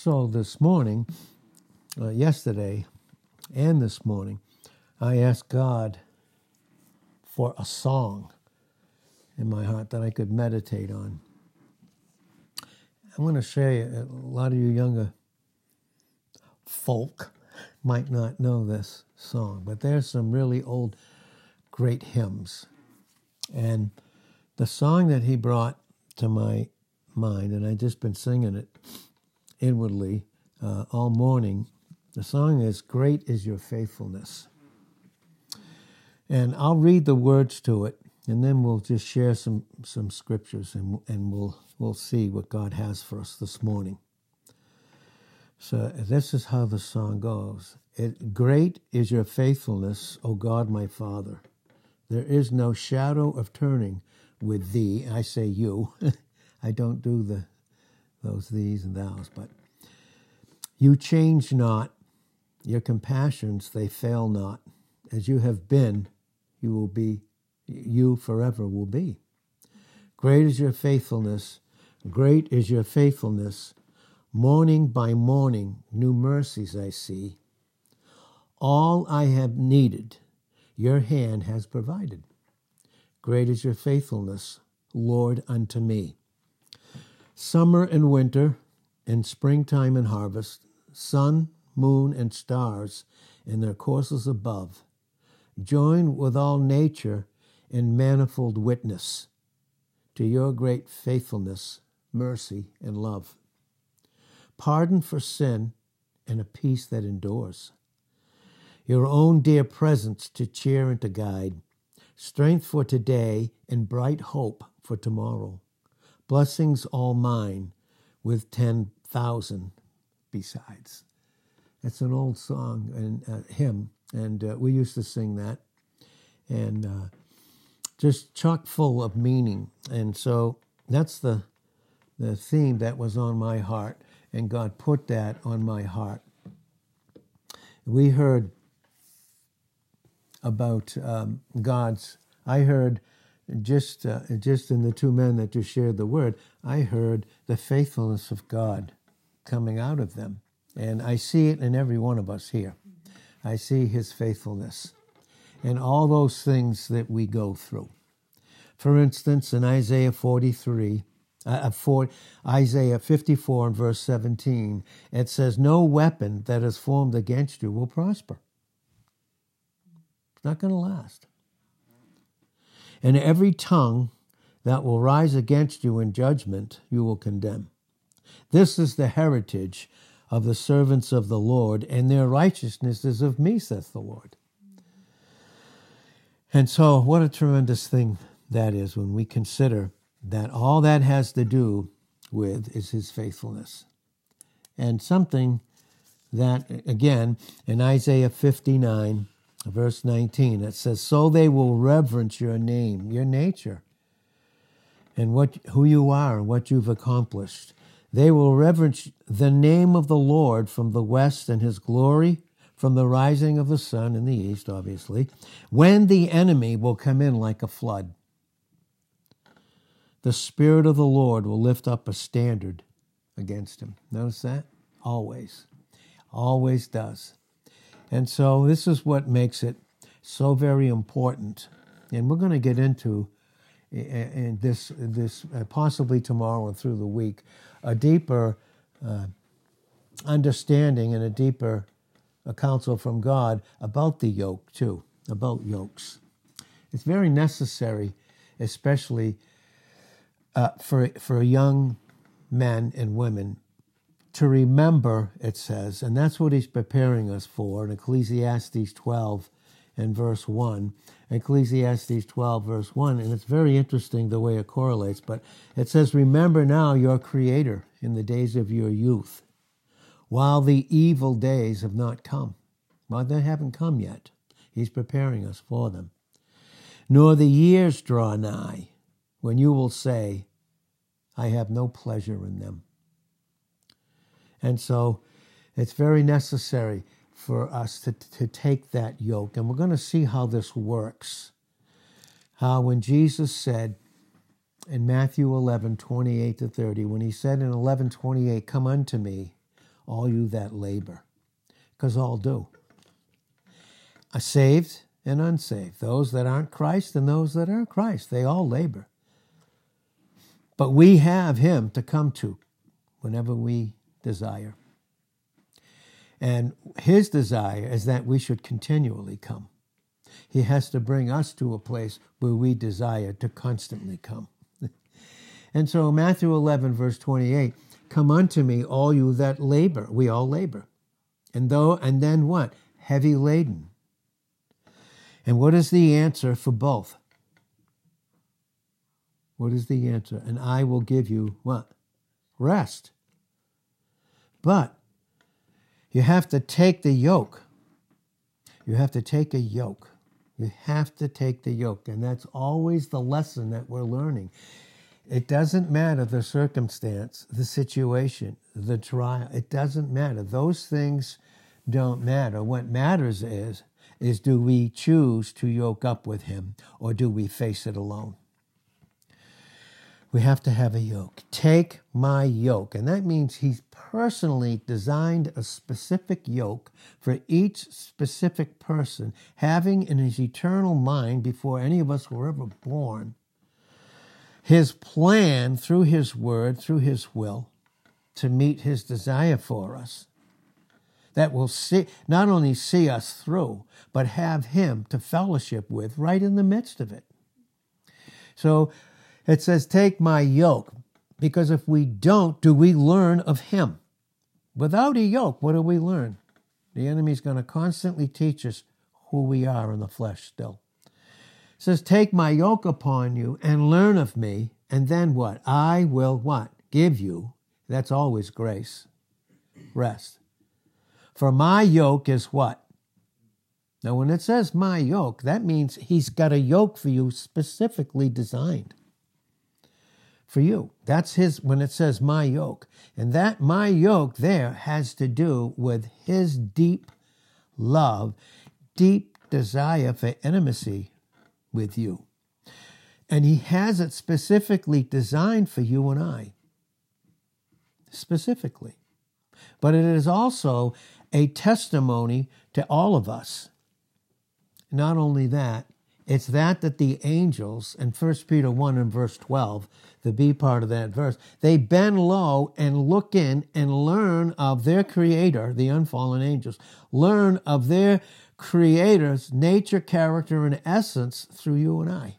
So this morning, uh, yesterday, and this morning, I asked God for a song in my heart that I could meditate on. I'm going to share you, a lot of you younger folk might not know this song, but there's some really old great hymns. And the song that he brought to my mind, and I've just been singing it inwardly uh, all morning, the song is Great is Your Faithfulness. And I'll read the words to it, and then we'll just share some, some scriptures and, and we'll, we'll see what God has for us this morning. So this is how the song goes. It, Great is your faithfulness, O God my Father. There is no shadow of turning with thee. I say you. I don't do the those these and thous, but you change not. Your compassions they fail not. As you have been, you will be you forever will be. Great is your faithfulness, great is your faithfulness. Morning by morning, new mercies I see. All I have needed, your hand has provided. Great is your faithfulness, Lord, unto me. Summer and winter, and springtime and harvest, sun, moon, and stars in their courses above, join with all nature in manifold witness to your great faithfulness, mercy, and love pardon for sin, and a peace that endures. Your own dear presence to cheer and to guide, strength for today and bright hope for tomorrow. Blessings all mine with 10,000 besides. That's an old song and uh, hymn, and uh, we used to sing that. And uh, just chock full of meaning. And so that's the, the theme that was on my heart and God put that on my heart. We heard about um, God's. I heard just uh, just in the two men that just shared the word. I heard the faithfulness of God coming out of them, and I see it in every one of us here. I see His faithfulness, and all those things that we go through. For instance, in Isaiah forty three uh, for Isaiah 54 and verse 17, it says, No weapon that is formed against you will prosper. It's not going to last. And every tongue that will rise against you in judgment, you will condemn. This is the heritage of the servants of the Lord, and their righteousness is of me, saith the Lord. And so, what a tremendous thing that is when we consider that all that has to do with is his faithfulness. And something that, again, in Isaiah 59, verse 19, it says, So they will reverence your name, your nature, and what, who you are and what you've accomplished. They will reverence the name of the Lord from the west and his glory from the rising of the sun in the east, obviously, when the enemy will come in like a flood the Spirit of the Lord will lift up a standard against him. Notice that? Always. Always does. And so this is what makes it so very important. And we're going to get into in this this uh, possibly tomorrow and through the week a deeper uh, understanding and a deeper a counsel from God about the yoke too, about yokes. It's very necessary, especially uh, for, for young men and women to remember, it says, and that's what he's preparing us for in Ecclesiastes 12 and verse 1. Ecclesiastes 12, verse 1, and it's very interesting the way it correlates, but it says, Remember now your Creator in the days of your youth, while the evil days have not come. Well, they haven't come yet. He's preparing us for them. Nor the years draw nigh when you will say, I have no pleasure in them. And so it's very necessary for us to, to take that yoke. And we're going to see how this works. How when Jesus said in Matthew 11, 28 to 30, when he said in 11, 28, Come unto me, all you that labor. Because all do. Are saved and unsaved, those that aren't Christ and those that are Christ, they all labor. But we have Him to come to whenever we desire. And His desire is that we should continually come. He has to bring us to a place where we desire to constantly come. and so, Matthew 11, verse 28 Come unto me, all you that labor. We all labor. And though, and then what? Heavy laden. And what is the answer for both? What is the answer? And I will give you what? Rest. But you have to take the yoke. You have to take a yoke. You have to take the yoke. And that's always the lesson that we're learning. It doesn't matter the circumstance, the situation, the trial. It doesn't matter. Those things don't matter. What matters is, is do we choose to yoke up with him or do we face it alone? We have to have a yoke. Take my yoke. And that means he's personally designed a specific yoke for each specific person, having in his eternal mind, before any of us were ever born, his plan through his word, through his will, to meet his desire for us. That will see, not only see us through, but have him to fellowship with right in the midst of it. So it says, Take my yoke, because if we don't, do we learn of him? Without a yoke, what do we learn? The enemy's going to constantly teach us who we are in the flesh still says, Take my yoke upon you and learn of me, and then what? I will what? Give you. That's always grace. Rest. For my yoke is what? Now, when it says my yoke, that means he's got a yoke for you specifically designed for you. That's his, when it says my yoke. And that my yoke there has to do with his deep love, deep desire for intimacy with you. And He has it specifically designed for you and I. Specifically. But it is also a testimony to all of us. Not only that, it's that that the angels in 1 Peter 1 and verse 12, the B part of that verse, they bend low and look in and learn of their creator, the unfallen angels, learn of their creator's nature, character, and essence through you and I.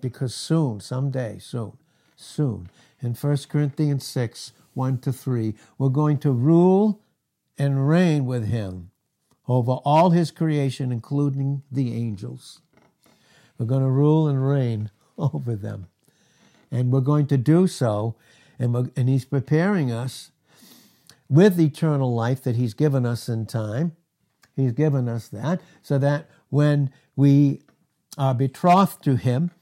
Because soon, someday, soon, soon, in 1 Corinthians 6 1 to 3, we're going to rule and reign with him over all his creation, including the angels. We're going to rule and reign over them. And we're going to do so, and, and he's preparing us with eternal life that he's given us in time He's given us that so that when we are betrothed to Him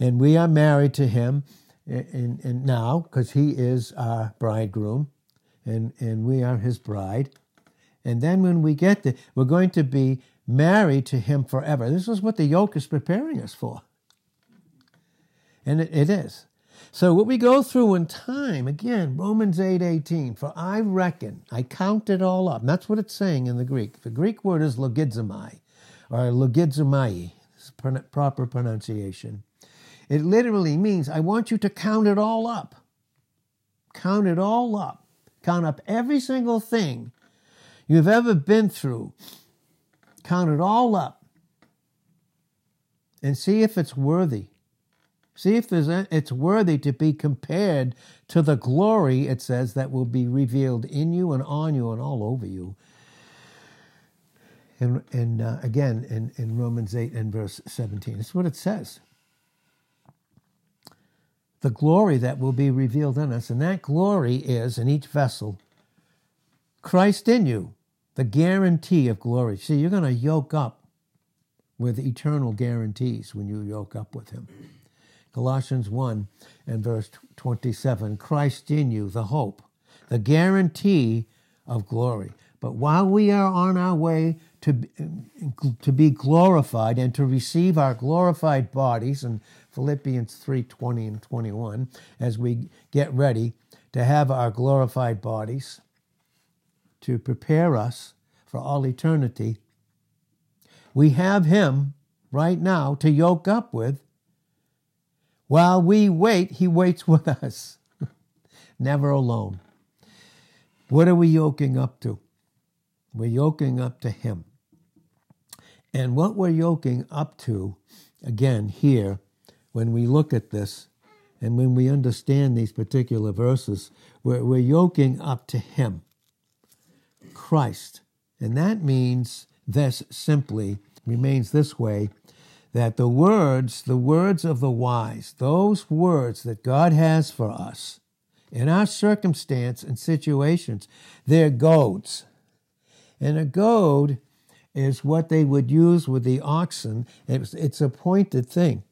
and we are married to Him and, and now, because He is our bridegroom and, and we are His bride. And then when we get there, we're going to be married to Him forever. This is what the yoke is preparing us for. And it, it is. So what we go through in time, again, Romans 8 18, for I reckon, I count it all up. And that's what it's saying in the Greek. The Greek word is logizomai, or logizomai, proper pronunciation. It literally means, I want you to count it all up. Count it all up. Count up every single thing you've ever been through. Count it all up. And see if it's worthy See if there's a, it's worthy to be compared to the glory, it says, that will be revealed in you and on you and all over you. And, and uh, again, in, in Romans 8 and verse 17, it's what it says. The glory that will be revealed in us, and that glory is in each vessel Christ in you, the guarantee of glory. See, you're going to yoke up with eternal guarantees when you yoke up with Him. Colossians 1 and verse 27 Christ in you, the hope, the guarantee of glory. But while we are on our way to, to be glorified and to receive our glorified bodies, in Philippians 3 20 and 21, as we get ready to have our glorified bodies, to prepare us for all eternity. We have Him right now to yoke up with. While we wait, He waits with us, never alone. What are we yoking up to? We're yoking up to Him. And what we're yoking up to, again, here, when we look at this and when we understand these particular verses, we're, we're yoking up to Him, Christ. And that means this simply remains this way that the words, the words of the wise, those words that God has for us in our circumstance and situations, they're goads. And a goad is what they would use with the oxen. It's, it's a pointed thing.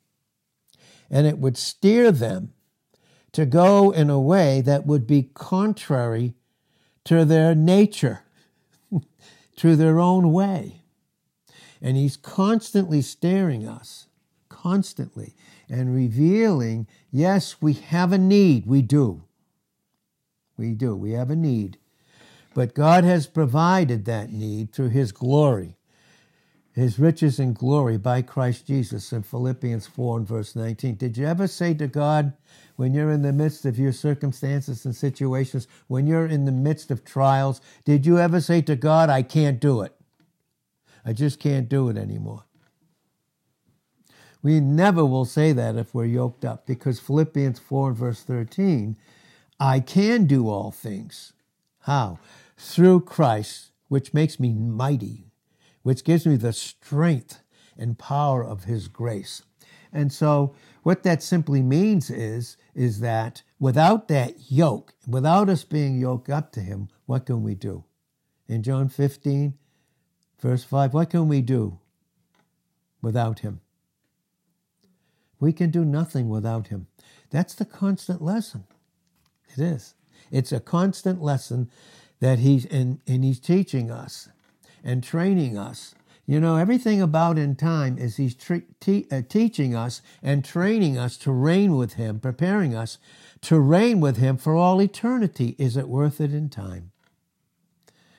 And it would steer them to go in a way that would be contrary to their nature, to their own way. And he's constantly staring us, constantly, and revealing yes, we have a need. We do. We do. We have a need. But God has provided that need through His glory, His riches and glory by Christ Jesus in Philippians 4 and verse 19. Did you ever say to God, when you're in the midst of your circumstances and situations, when you're in the midst of trials, did you ever say to God, I can't do it? I just can't do it anymore. We never will say that if we're yoked up because Philippians 4 and verse 13, I can do all things. How? through Christ, which makes me mighty, which gives me the strength and power of his grace. And so what that simply means is is that without that yoke, without us being yoked up to him, what can we do? In John 15 verse 5, what can we do without him? We can do nothing without him. That's the constant lesson. It is. It's a constant lesson that he's and, and he's teaching us and training us. You know, everything about in time is he's tre- te- uh, teaching us and training us to reign with him, preparing us to reign with him for all eternity. Is it worth it in time?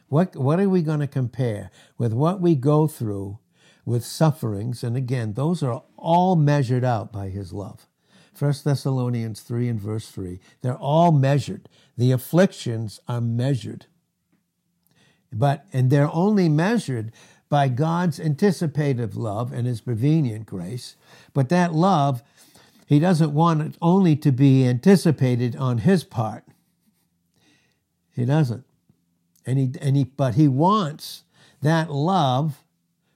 What, what are we going to compare with what we go through with sufferings? And again, those are all measured out by his love. 1 Thessalonians 3 and verse 3. They're all measured. The afflictions are measured. But, and they're only measured by God's anticipative love and his prevenient grace. But that love, he doesn't want it only to be anticipated on his part. He doesn't. And he, and he, but he wants that love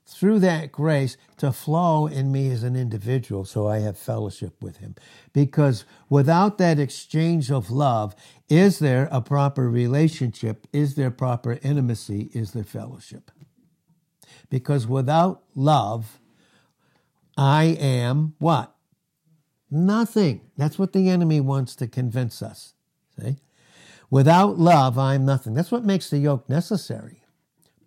through that grace to flow in me as an individual so I have fellowship with him. Because without that exchange of love, is there a proper relationship? Is there proper intimacy? Is there fellowship? Because without love, I am what? Nothing. That's what the enemy wants to convince us. See? Without love, I'm nothing. That's what makes the yoke necessary.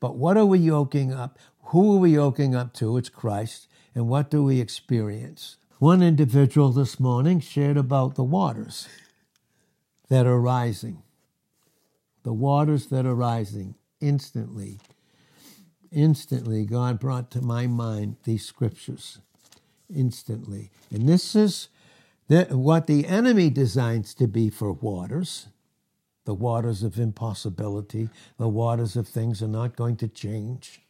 But what are we yoking up? Who are we yoking up to? It's Christ. And what do we experience? One individual this morning shared about the waters that are rising. The waters that are rising instantly. Instantly, God brought to my mind these scriptures. Instantly. And this is what the enemy designs to be for waters the waters of impossibility, the waters of things are not going to change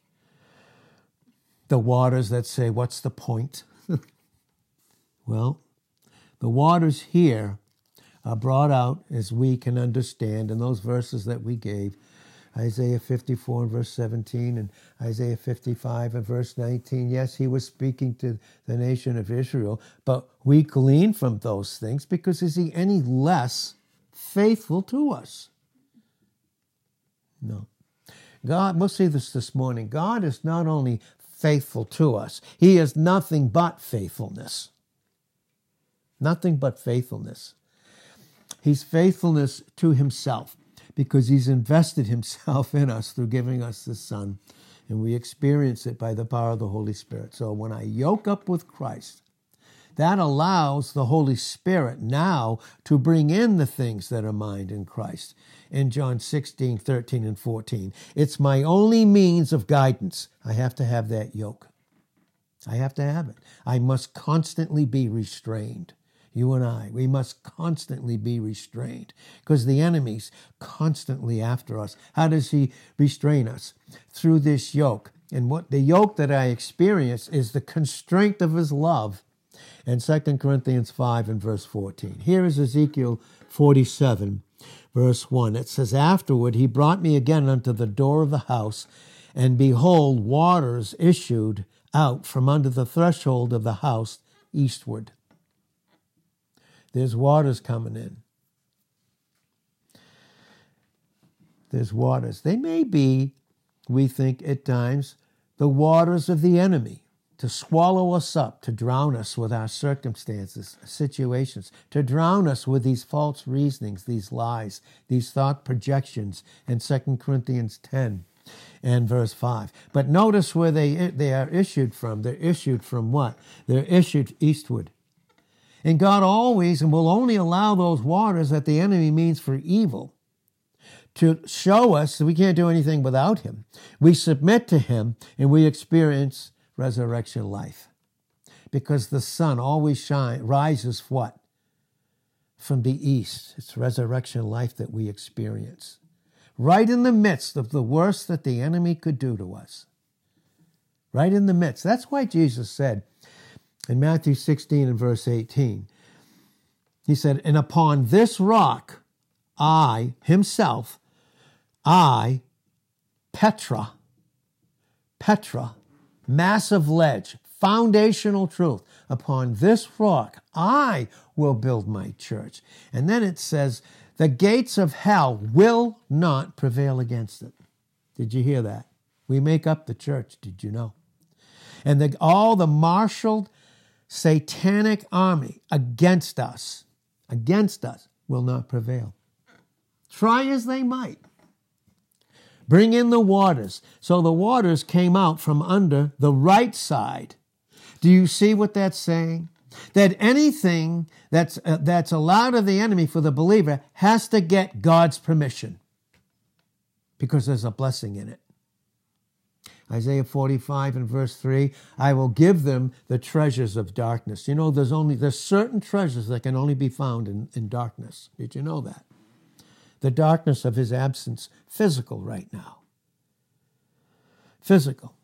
the waters that say, What's the point? well, the waters here are brought out as we can understand in those verses that we gave Isaiah 54 and verse 17 and Isaiah 55 and verse 19. Yes, he was speaking to the nation of Israel, but we glean from those things because is he any less faithful to us? No. God, we'll see this this morning. God is not only faithful to us. He is nothing but faithfulness. Nothing but faithfulness. He's faithfulness to himself because he's invested himself in us through giving us the Son, and we experience it by the power of the Holy Spirit. So when I yoke up with Christ, That allows the Holy Spirit now to bring in the things that are mine in Christ. In John 16, 13, and 14. It's my only means of guidance. I have to have that yoke. I have to have it. I must constantly be restrained. You and I, we must constantly be restrained because the enemy's constantly after us. How does he restrain us? Through this yoke. And what the yoke that I experience is the constraint of his love. And 2 Corinthians 5 and verse 14. Here is Ezekiel 47, verse 1. It says, Afterward he brought me again unto the door of the house, and behold, waters issued out from under the threshold of the house eastward. There's waters coming in. There's waters. They may be, we think at times, the waters of the enemy to swallow us up, to drown us with our circumstances, situations, to drown us with these false reasonings, these lies, these thought projections in 2 Corinthians 10 and verse 5. But notice where they, they are issued from. They're issued from what? They're issued eastward. And God always and will only allow those waters that the enemy means for evil to show us that we can't do anything without Him. We submit to Him and we experience resurrection life. Because the sun always shine, rises what? From the east. It's resurrection life that we experience right in the midst of the worst that the enemy could do to us. Right in the midst. That's why Jesus said in Matthew 16 and verse 18, He said, And upon this rock, I, Himself, I, Petra, Petra, massive ledge, foundational truth. Upon this rock, I will build my church. And then it says, the gates of hell will not prevail against it. Did you hear that? We make up the church, did you know? And the, all the marshaled satanic army against us, against us, will not prevail. Try as they might. Bring in the waters. So the waters came out from under the right side. Do you see what that's saying? that anything that's, uh, that's allowed of the enemy for the believer has to get God's permission because there's a blessing in it. Isaiah 45 and verse 3, I will give them the treasures of darkness. You know, there's only there's certain treasures that can only be found in, in darkness. Did you know that? The darkness of his absence, physical right now. Physical.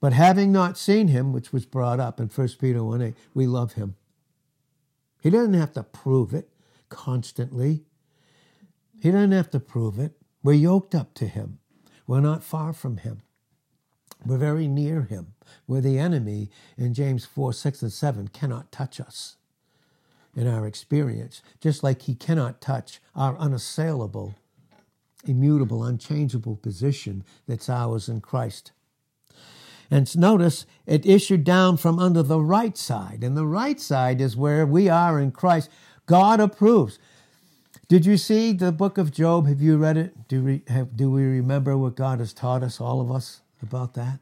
But having not seen him, which was brought up in 1 Peter 1 8, we love him. He doesn't have to prove it constantly. He doesn't have to prove it. We're yoked up to him. We're not far from him. We're very near him, where the enemy in James 4 6 and 7 cannot touch us in our experience, just like he cannot touch our unassailable, immutable, unchangeable position that's ours in Christ. And notice it issued down from under the right side. And the right side is where we are in Christ. God approves. Did you see the book of Job? Have you read it? Do we, have, do we remember what God has taught us, all of us, about that?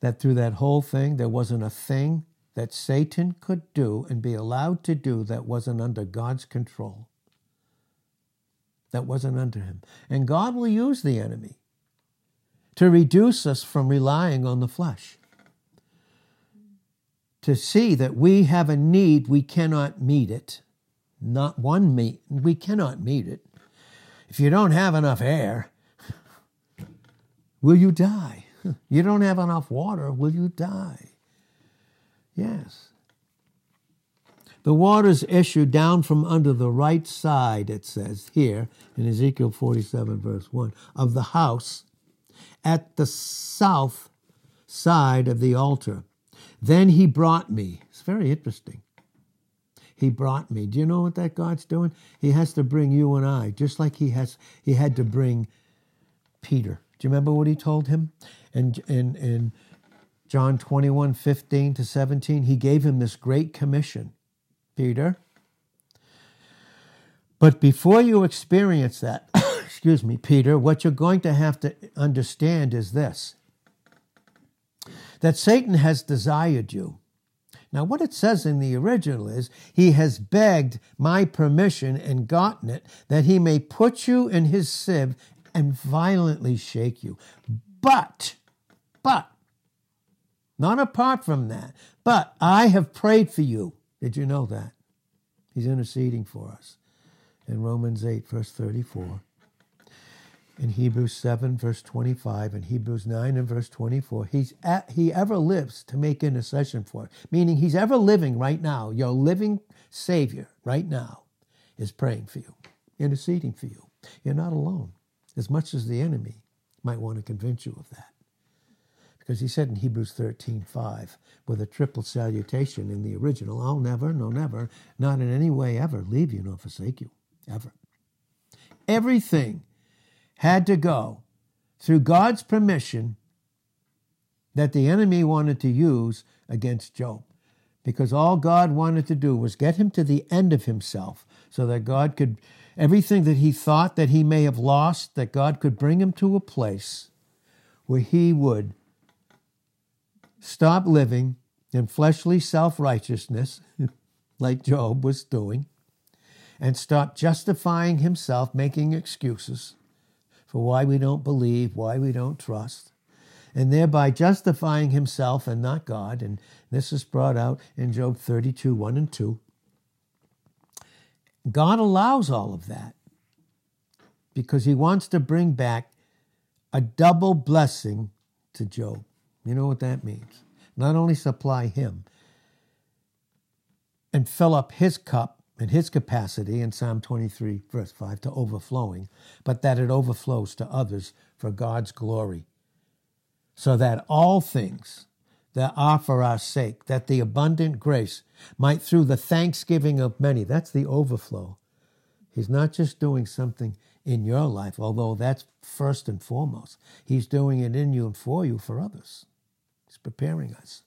That through that whole thing, there wasn't a thing that Satan could do and be allowed to do that wasn't under God's control. That wasn't under him. And God will use the enemy to reduce us from relying on the flesh. To see that we have a need, we cannot meet it. Not one meet, we cannot meet it. If you don't have enough air, will you die? You don't have enough water, will you die? Yes. The waters issue down from under the right side, it says here in Ezekiel 47, verse 1, of the house at the south side of the altar. Then he brought me. It's very interesting. He brought me. Do you know what that God's doing? He has to bring you and I, just like he has he had to bring Peter. Do you remember what he told him? And in, in John 21, 15 to 17, he gave him this great commission. Peter. But before you experience that, excuse me, Peter, what you're going to have to understand is this that Satan has desired you. Now, what it says in the original is, He has begged my permission and gotten it, that He may put you in His sieve and violently shake you. But, but, not apart from that, but I have prayed for you. Did you know that? He's interceding for us. In Romans 8, verse 34 in Hebrews 7, verse 25, and Hebrews 9 and verse 24. He's at, he ever lives to make intercession for it, meaning he's ever living right now. Your living Savior right now is praying for you, interceding for you. You're not alone, as much as the enemy might want to convince you of that. Because he said in Hebrews 13, 5, with a triple salutation in the original, I'll never, no, never, not in any way ever leave you nor forsake you, ever. Everything had to go through God's permission that the enemy wanted to use against Job. Because all God wanted to do was get him to the end of himself so that God could, everything that he thought that he may have lost, that God could bring him to a place where he would stop living in fleshly self righteousness, like Job was doing, and stop justifying himself, making excuses, for why we don't believe, why we don't trust, and thereby justifying himself and not God. And this is brought out in Job 32 1 and 2. God allows all of that because he wants to bring back a double blessing to Job. You know what that means? Not only supply him and fill up his cup, and his capacity in Psalm 23, verse 5, to overflowing, but that it overflows to others for God's glory, so that all things that are for our sake, that the abundant grace might through the thanksgiving of many, that's the overflow. He's not just doing something in your life, although that's first and foremost. He's doing it in you and for you for others. He's preparing us.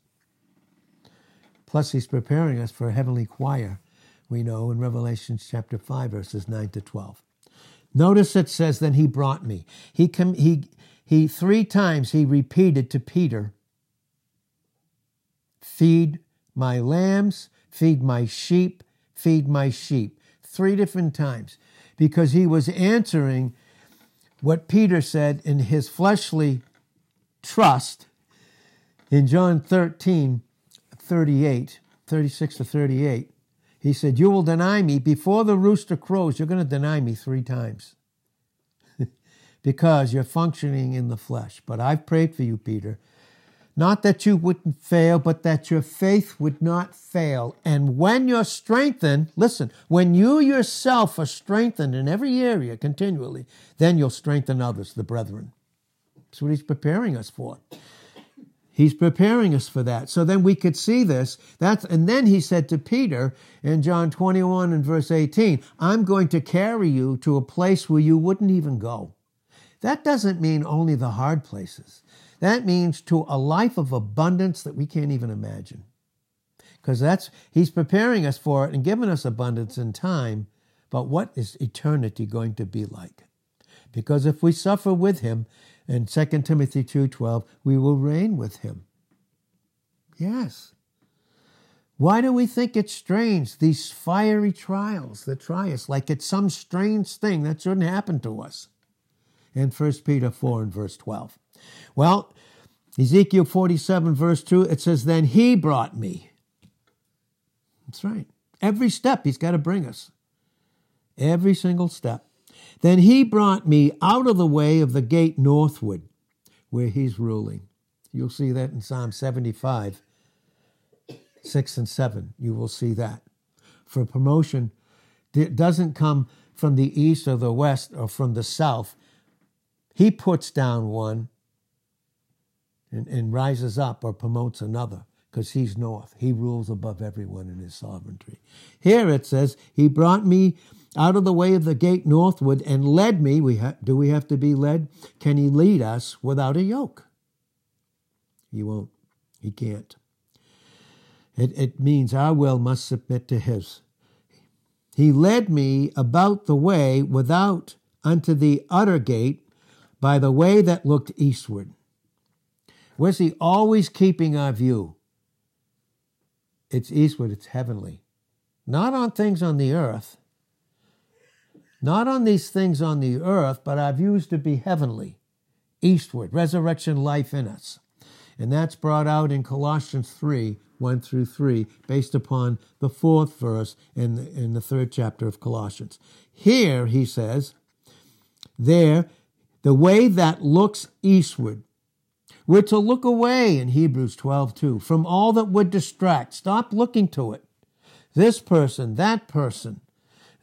Plus, he's preparing us for a heavenly choir we know in Revelation chapter 5, verses 9 to 12. Notice it says, Then he brought me. He, com- he, he three times he repeated to Peter, Feed my lambs, feed my sheep, feed my sheep. Three different times. Because he was answering what Peter said in his fleshly trust in John 13, 38, 36 to 38. He said, You will deny me before the rooster crows. You're going to deny me three times because you're functioning in the flesh. But I've prayed for you, Peter. Not that you wouldn't fail, but that your faith would not fail. And when you're strengthened, listen, when you yourself are strengthened in every area continually, then you'll strengthen others, the brethren. That's what he's preparing us for. He's preparing us for that. So then we could see this. That's, and then he said to Peter in John 21 and verse 18, I'm going to carry you to a place where you wouldn't even go. That doesn't mean only the hard places. That means to a life of abundance that we can't even imagine. Because that's, he's preparing us for it and giving us abundance in time. But what is eternity going to be like? Because if we suffer with him, and 2 Timothy 2:12, we will reign with him. Yes. Why do we think it's strange, these fiery trials that try us, like it's some strange thing that shouldn't happen to us? In 1 Peter 4 and verse 12. Well, Ezekiel 47, verse 2, it says, Then he brought me. That's right. Every step he's got to bring us. Every single step. Then he brought me out of the way of the gate northward, where he's ruling. You'll see that in Psalm 75, 6 and 7. You will see that. For promotion, it doesn't come from the east or the west or from the south. He puts down one and, and rises up or promotes another because he's north. He rules above everyone in his sovereignty. Here it says, He brought me out of the way of the gate northward and led me. We ha- do we have to be led? Can he lead us without a yoke? He won't. He can't. It, it means our will must submit to his. He led me about the way without unto the utter gate by the way that looked eastward. Was he always keeping our view? It's eastward, it's heavenly. Not on things on the earth, not on these things on the earth, but our views to be heavenly, eastward, resurrection life in us. And that's brought out in Colossians 3 1 through 3, based upon the fourth verse in the, in the third chapter of Colossians. Here, he says, there, the way that looks eastward. We're to look away in Hebrews 12 2 from all that would distract. Stop looking to it. This person, that person,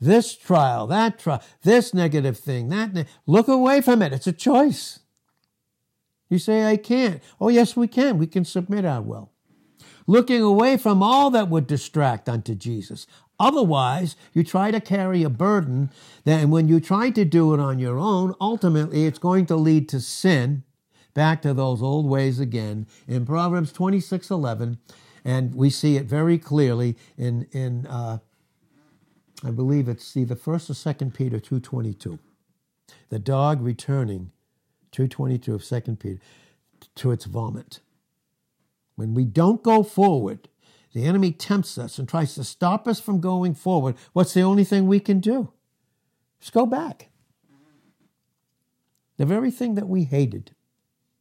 this trial, that trial, this negative thing, that. Ne- look away from it. It's a choice. You say, I can't. Oh, yes, we can. We can submit our will. Looking away from all that would distract unto Jesus. Otherwise, you try to carry a burden and when you try to do it on your own, ultimately it's going to lead to sin. Back to those old ways again in Proverbs 26 11. And we see it very clearly in, in uh, I believe it's either 1st or 2nd Peter 2.22. The dog returning 2.22 of 2nd Peter to its vomit. When we don't go forward, the enemy tempts us and tries to stop us from going forward. What's the only thing we can do? Just go back. The very thing that we hated,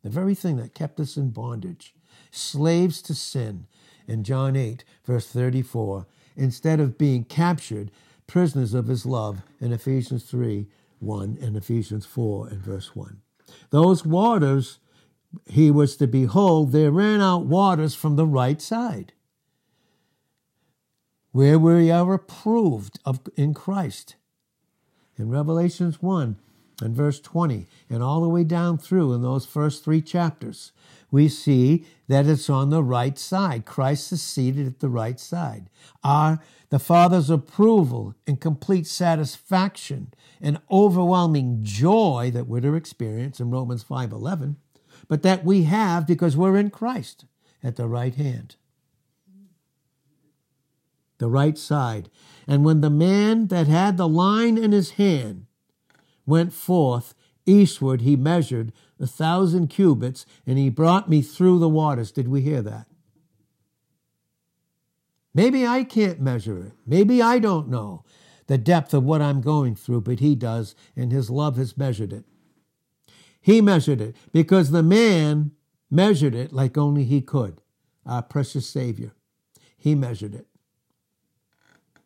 the very thing that kept us in bondage, slaves to sin, in John 8, verse 34, instead of being captured, prisoners of his love in Ephesians 3, 1 and Ephesians 4 and verse 1. Those waters he was to behold, there ran out waters from the right side where we are approved of in Christ. In Revelations 1 and verse 20, and all the way down through in those first three chapters, we see that it's on the right side. Christ is seated at the right side. Our the Father's approval and complete satisfaction and overwhelming joy that we're to experience in Romans 5:11, but that we have because we're in Christ at the right hand the right side. And when the man that had the line in his hand went forth eastward, he measured a thousand cubits, and he brought me through the waters. Did we hear that? Maybe I can't measure it. Maybe I don't know the depth of what I'm going through, but he does, and his love has measured it. He measured it because the man measured it like only he could, our precious Savior. He measured it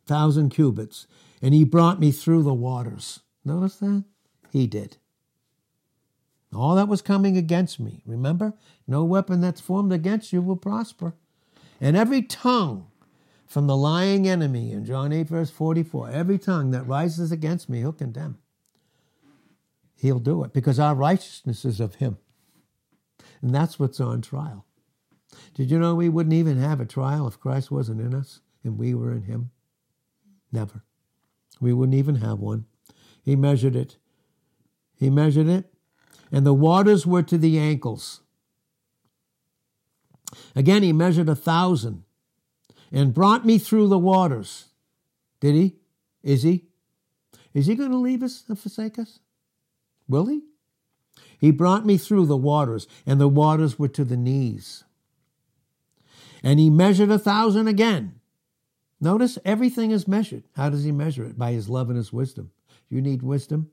thousand cubits, and he brought me through the waters. Notice that? He did. All that was coming against me, remember? No weapon that's formed against you will prosper. And every tongue from the lying enemy in John 8, verse 44, every tongue that rises against me, he'll condemn. He'll do it because our righteousness is of him. And that's what's on trial. Did you know we wouldn't even have a trial if Christ wasn't in us and we were in him? Never. We wouldn't even have one. He measured it. He measured it, and the waters were to the ankles. Again, he measured a thousand and brought me through the waters. Did he? Is he? Is he going to leave us and forsake us? Will he? He brought me through the waters, and the waters were to the knees. And he measured a thousand again Notice everything is measured. How does he measure it? By his love and his wisdom. You need wisdom?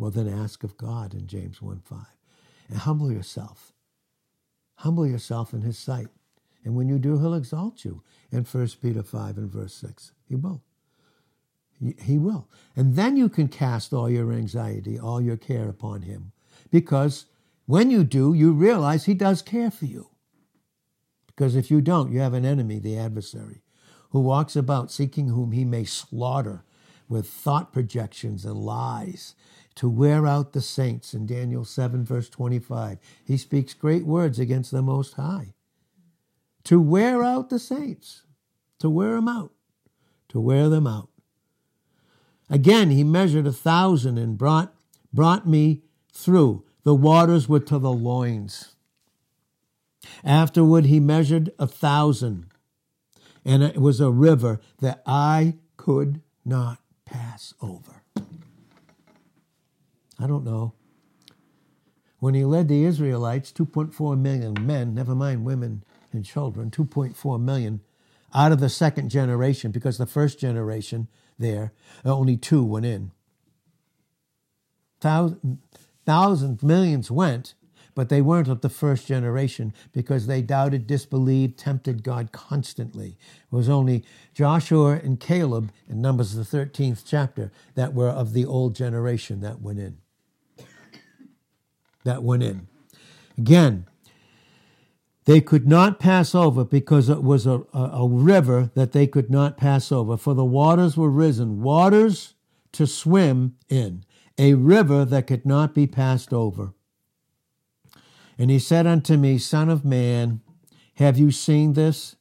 Well, then ask of God in James 1 5. And humble yourself. Humble yourself in his sight. And when you do, he'll exalt you in 1 Peter 5 and verse 6. He will. He will. And then you can cast all your anxiety, all your care upon him. Because when you do, you realize he does care for you. Because if you don't, you have an enemy, the adversary who walks about seeking whom he may slaughter with thought projections and lies to wear out the saints in Daniel 7, verse 25. He speaks great words against the Most High. To wear out the saints, to wear them out, to wear them out. Again, he measured a thousand and brought, brought me through. The waters were to the loins. Afterward, he measured a thousand and it was a river that I could not pass over. I don't know. when he led the Israelites, 2.4 million men, never mind women and children, 2.4 million out of the second generation, because the first generation there, uh, only two went in. Thousands, thousands millions went, but they weren't of the first generation because they doubted, disbelieved, tempted God constantly. It was only Joshua and Caleb in Numbers, the 13th chapter, that were of the old generation that went in. That went in. Again, they could not pass over because it was a, a, a, river that they could not pass over, for the waters were risen, waters to swim in, a river that could not be passed over. And he said unto me, Son of man, have you seen this?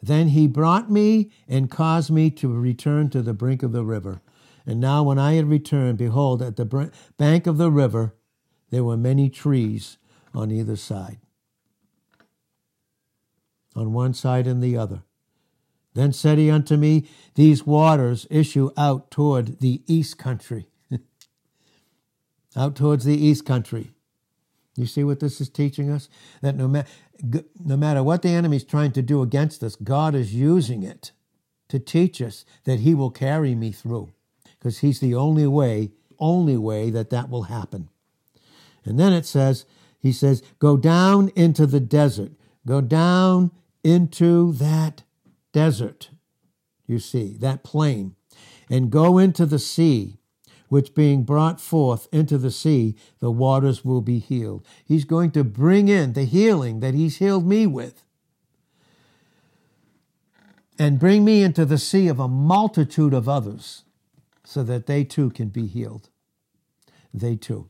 Then he brought me and caused me to return to the brink of the river. And now, when I had returned, behold, at the bank of the river there were many trees on either side, on one side and the other. Then said he unto me, These waters issue out toward the east country. out towards the east country. You see what this is teaching us? That no, ma- no matter what the enemy is trying to do against us, God is using it to teach us that He will carry me through, because He's the only way, only way that that will happen. And then it says, He says, go down into the desert, go down into that desert. You see, that plain, and go into the sea which being brought forth into the sea, the waters will be healed. He's going to bring in the healing that He's healed me with and bring me into the sea of a multitude of others so that they too can be healed. They too.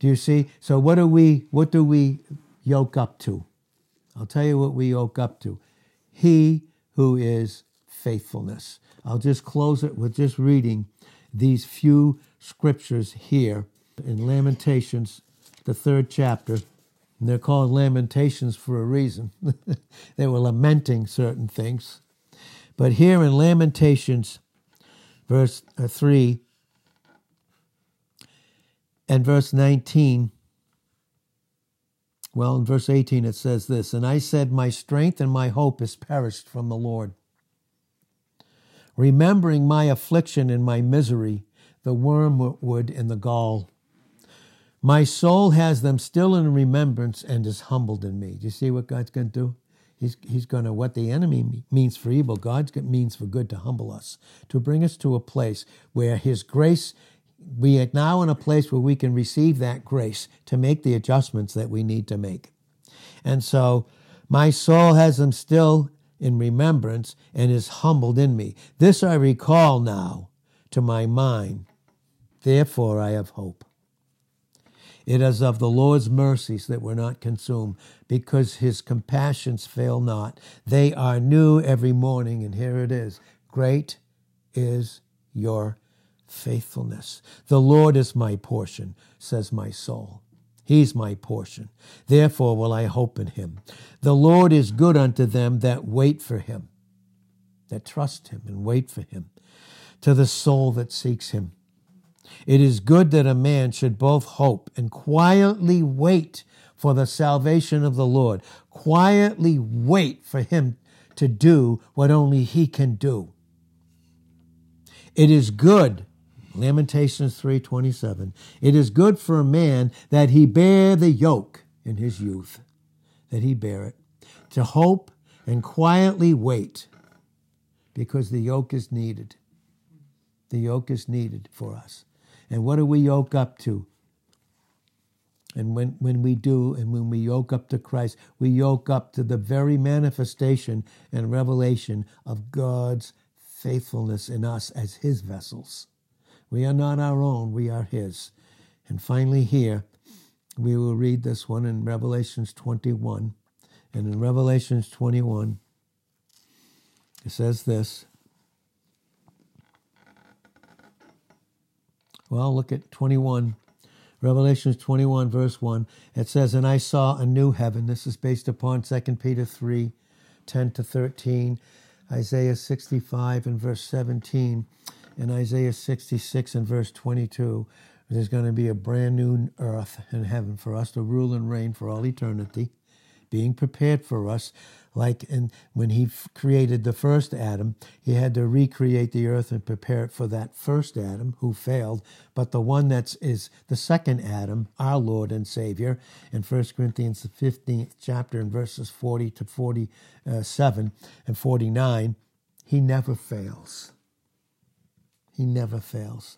Do you see? So what do we what do we yoke up to? I'll tell you what we yoke up to. He who is faithfulness. I'll just close it with just reading these few scriptures here in Lamentations, the third chapter. And they're called Lamentations for a reason. they were lamenting certain things. But here in Lamentations, verse uh, 3 and verse 19, well, in verse 18 it says this And I said, My strength and my hope is perished from the Lord. Remembering my affliction and my misery, the wormwood and the gall. My soul has them still in remembrance and is humbled in me. Do you see what God's going to do? He's, he's going to, what the enemy means for evil, God means for good to humble us, to bring us to a place where His grace, we are now in a place where we can receive that grace to make the adjustments that we need to make. And so, my soul has them still in remembrance and is humbled in me. This I recall now to my mind. Therefore I have hope. It is of the Lord's mercies that we're not consumed, because his compassions fail not. They are new every morning, and here it is Great is your faithfulness. The Lord is my portion, says my soul. He's my portion. Therefore will I hope in him. The Lord is good unto them that wait for him, that trust him and wait for him, to the soul that seeks him. It is good that a man should both hope and quietly wait for the salvation of the Lord. Quietly wait for him to do what only he can do. It is good Lamentations 3:27. It is good for a man that he bear the yoke in his youth, that he bear it, to hope and quietly wait, because the yoke is needed. The yoke is needed for us. And what do we yoke up to? And when, when we do, and when we yoke up to Christ, we yoke up to the very manifestation and revelation of God's faithfulness in us as His vessels. We are not our own, we are His. And finally, here, we will read this one in Revelations 21. And in Revelations 21, it says this. Well, look at 21. Revelations 21, verse 1. It says, And I saw a new heaven. This is based upon 2 Peter 3, 10 to 13. Isaiah 65 and verse 17 in Isaiah 66 and verse 22, There's going to be a brand new earth and heaven for us to rule and reign for all eternity, being prepared for us. Like in, when he f- created the first Adam, he had to recreate the earth and prepare it for that first Adam who failed. But the one that's is the second Adam, our Lord and Savior, in 1 Corinthians the 15th chapter in verses 40 to 47 uh, and 49, he never fails. He never fails.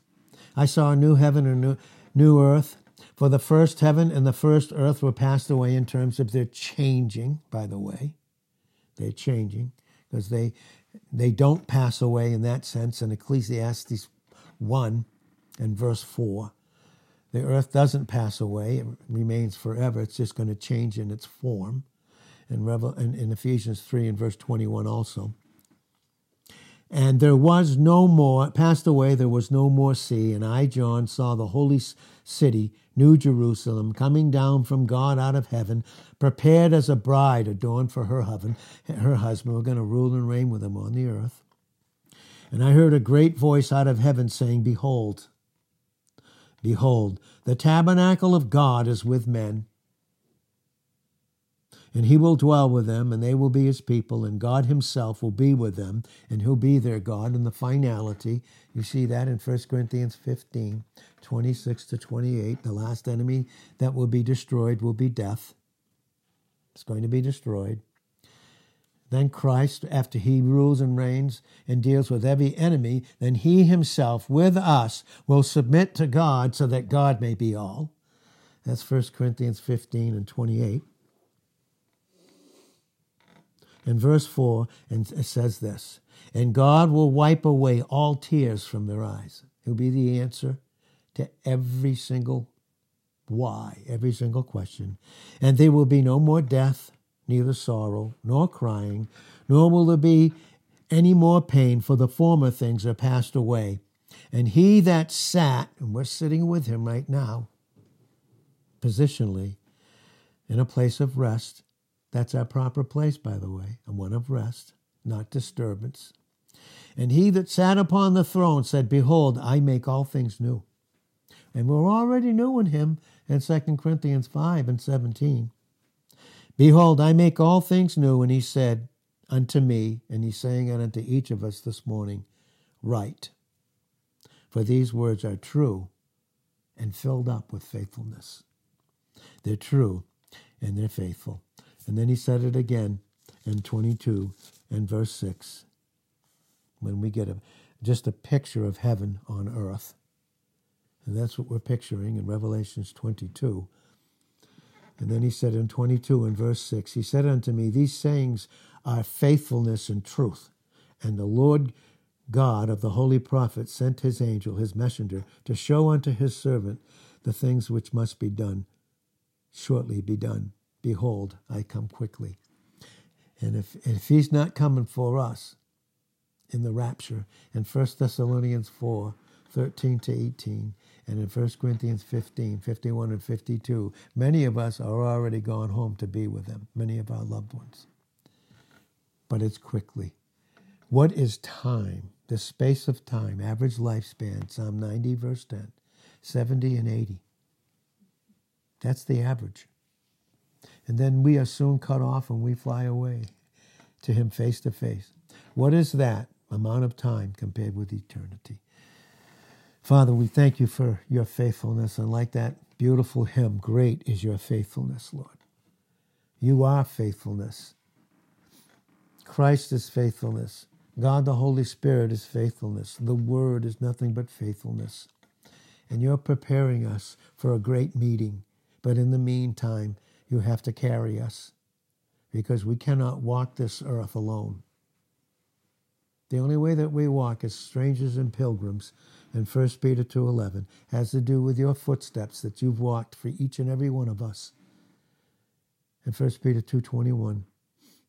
I saw a new heaven and new, new earth. For the first heaven and the first earth were passed away in terms of their changing, by the way. They're changing because they they don't pass away in that sense in Ecclesiastes 1 and verse 4. The earth doesn't pass away, it remains forever. It's just going to change in its form. Revel- in, in Ephesians 3 and verse 21 also. And there was no more, passed away, there was no more sea. And I, John, saw the holy city, New Jerusalem, coming down from God out of heaven, prepared as a bride adorned for her husband. Her husband, we're going to rule and reign with him on the earth. And I heard a great voice out of heaven saying, Behold, behold, the tabernacle of God is with men and he will dwell with them, and they will be his people, and God himself will be with them, and he'll be their God in the finality. You see that in 1 Corinthians 15, 26 to 28. The last enemy that will be destroyed will be death. It's going to be destroyed. Then Christ, after he rules and reigns and deals with every enemy, then he himself with us will submit to God so that God may be all. That's 1 Corinthians 15 and 28 in verse 4, and it says this And God will wipe away all tears from their eyes. He'll be the answer to every single why, every single question. And there will be no more death, neither sorrow, nor crying, nor will there be any more pain, for the former things are passed away. And he that sat, and we're sitting with him right now, positionally, in a place of rest, that's our proper place, by the way, and one of rest, not disturbance. And he that sat upon the throne said, Behold, I make all things new. And we're already new in him in 2 Corinthians 5 and 17. Behold, I make all things new. And he said unto me, and he's saying it unto each of us this morning, Write. For these words are true and filled up with faithfulness. They're true and they're faithful. And then he said it again in 22 and verse 6 when we get a, just a picture of heaven on earth. And that's what we're picturing in Revelations 22. And then he said in 22 and verse 6, He said unto me, These sayings are faithfulness and truth. And the Lord God of the holy prophets sent his angel, his messenger, to show unto his servant the things which must be done, shortly be done. Behold, I come quickly. And if, if he's not coming for us in the rapture, in 1 Thessalonians 4, 13 to 18, and in 1 Corinthians 15, 51 and 52, many of us are already gone home to be with him, many of our loved ones. But it's quickly. What is time? The space of time, average lifespan, Psalm 90, verse 10, 70 and 80. That's the average. And then we are soon cut off and we fly away to Him face to face. What is that amount of time compared with eternity? Father, we thank you for your faithfulness. And like that beautiful hymn, great is your faithfulness, Lord. You are faithfulness. Christ is faithfulness. God the Holy Spirit is faithfulness. The Word is nothing but faithfulness. And you're preparing us for a great meeting. But in the meantime, you have to carry us because we cannot walk this earth alone. The only way that we walk as strangers and pilgrims in 1 Peter 2.11 has to do with your footsteps that you've walked for each and every one of us. In 1 Peter 2.21,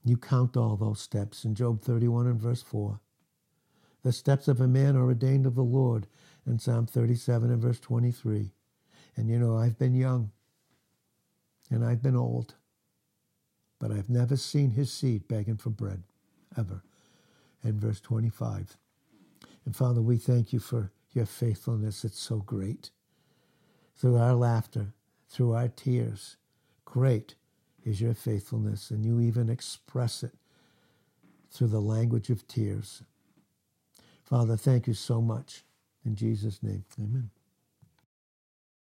you count all those steps. In Job 31 and verse 4, the steps of a man are ordained of the Lord. In Psalm 37 and verse 23. And you know, I've been young and I've been old, but I've never seen his seed begging for bread, ever. In verse 25. And Father, we thank you for your faithfulness. It's so great. through our laughter, through our tears. Great is your faithfulness, and you even express it through the language of tears. Father, thank you so much. In Jesus' name, amen.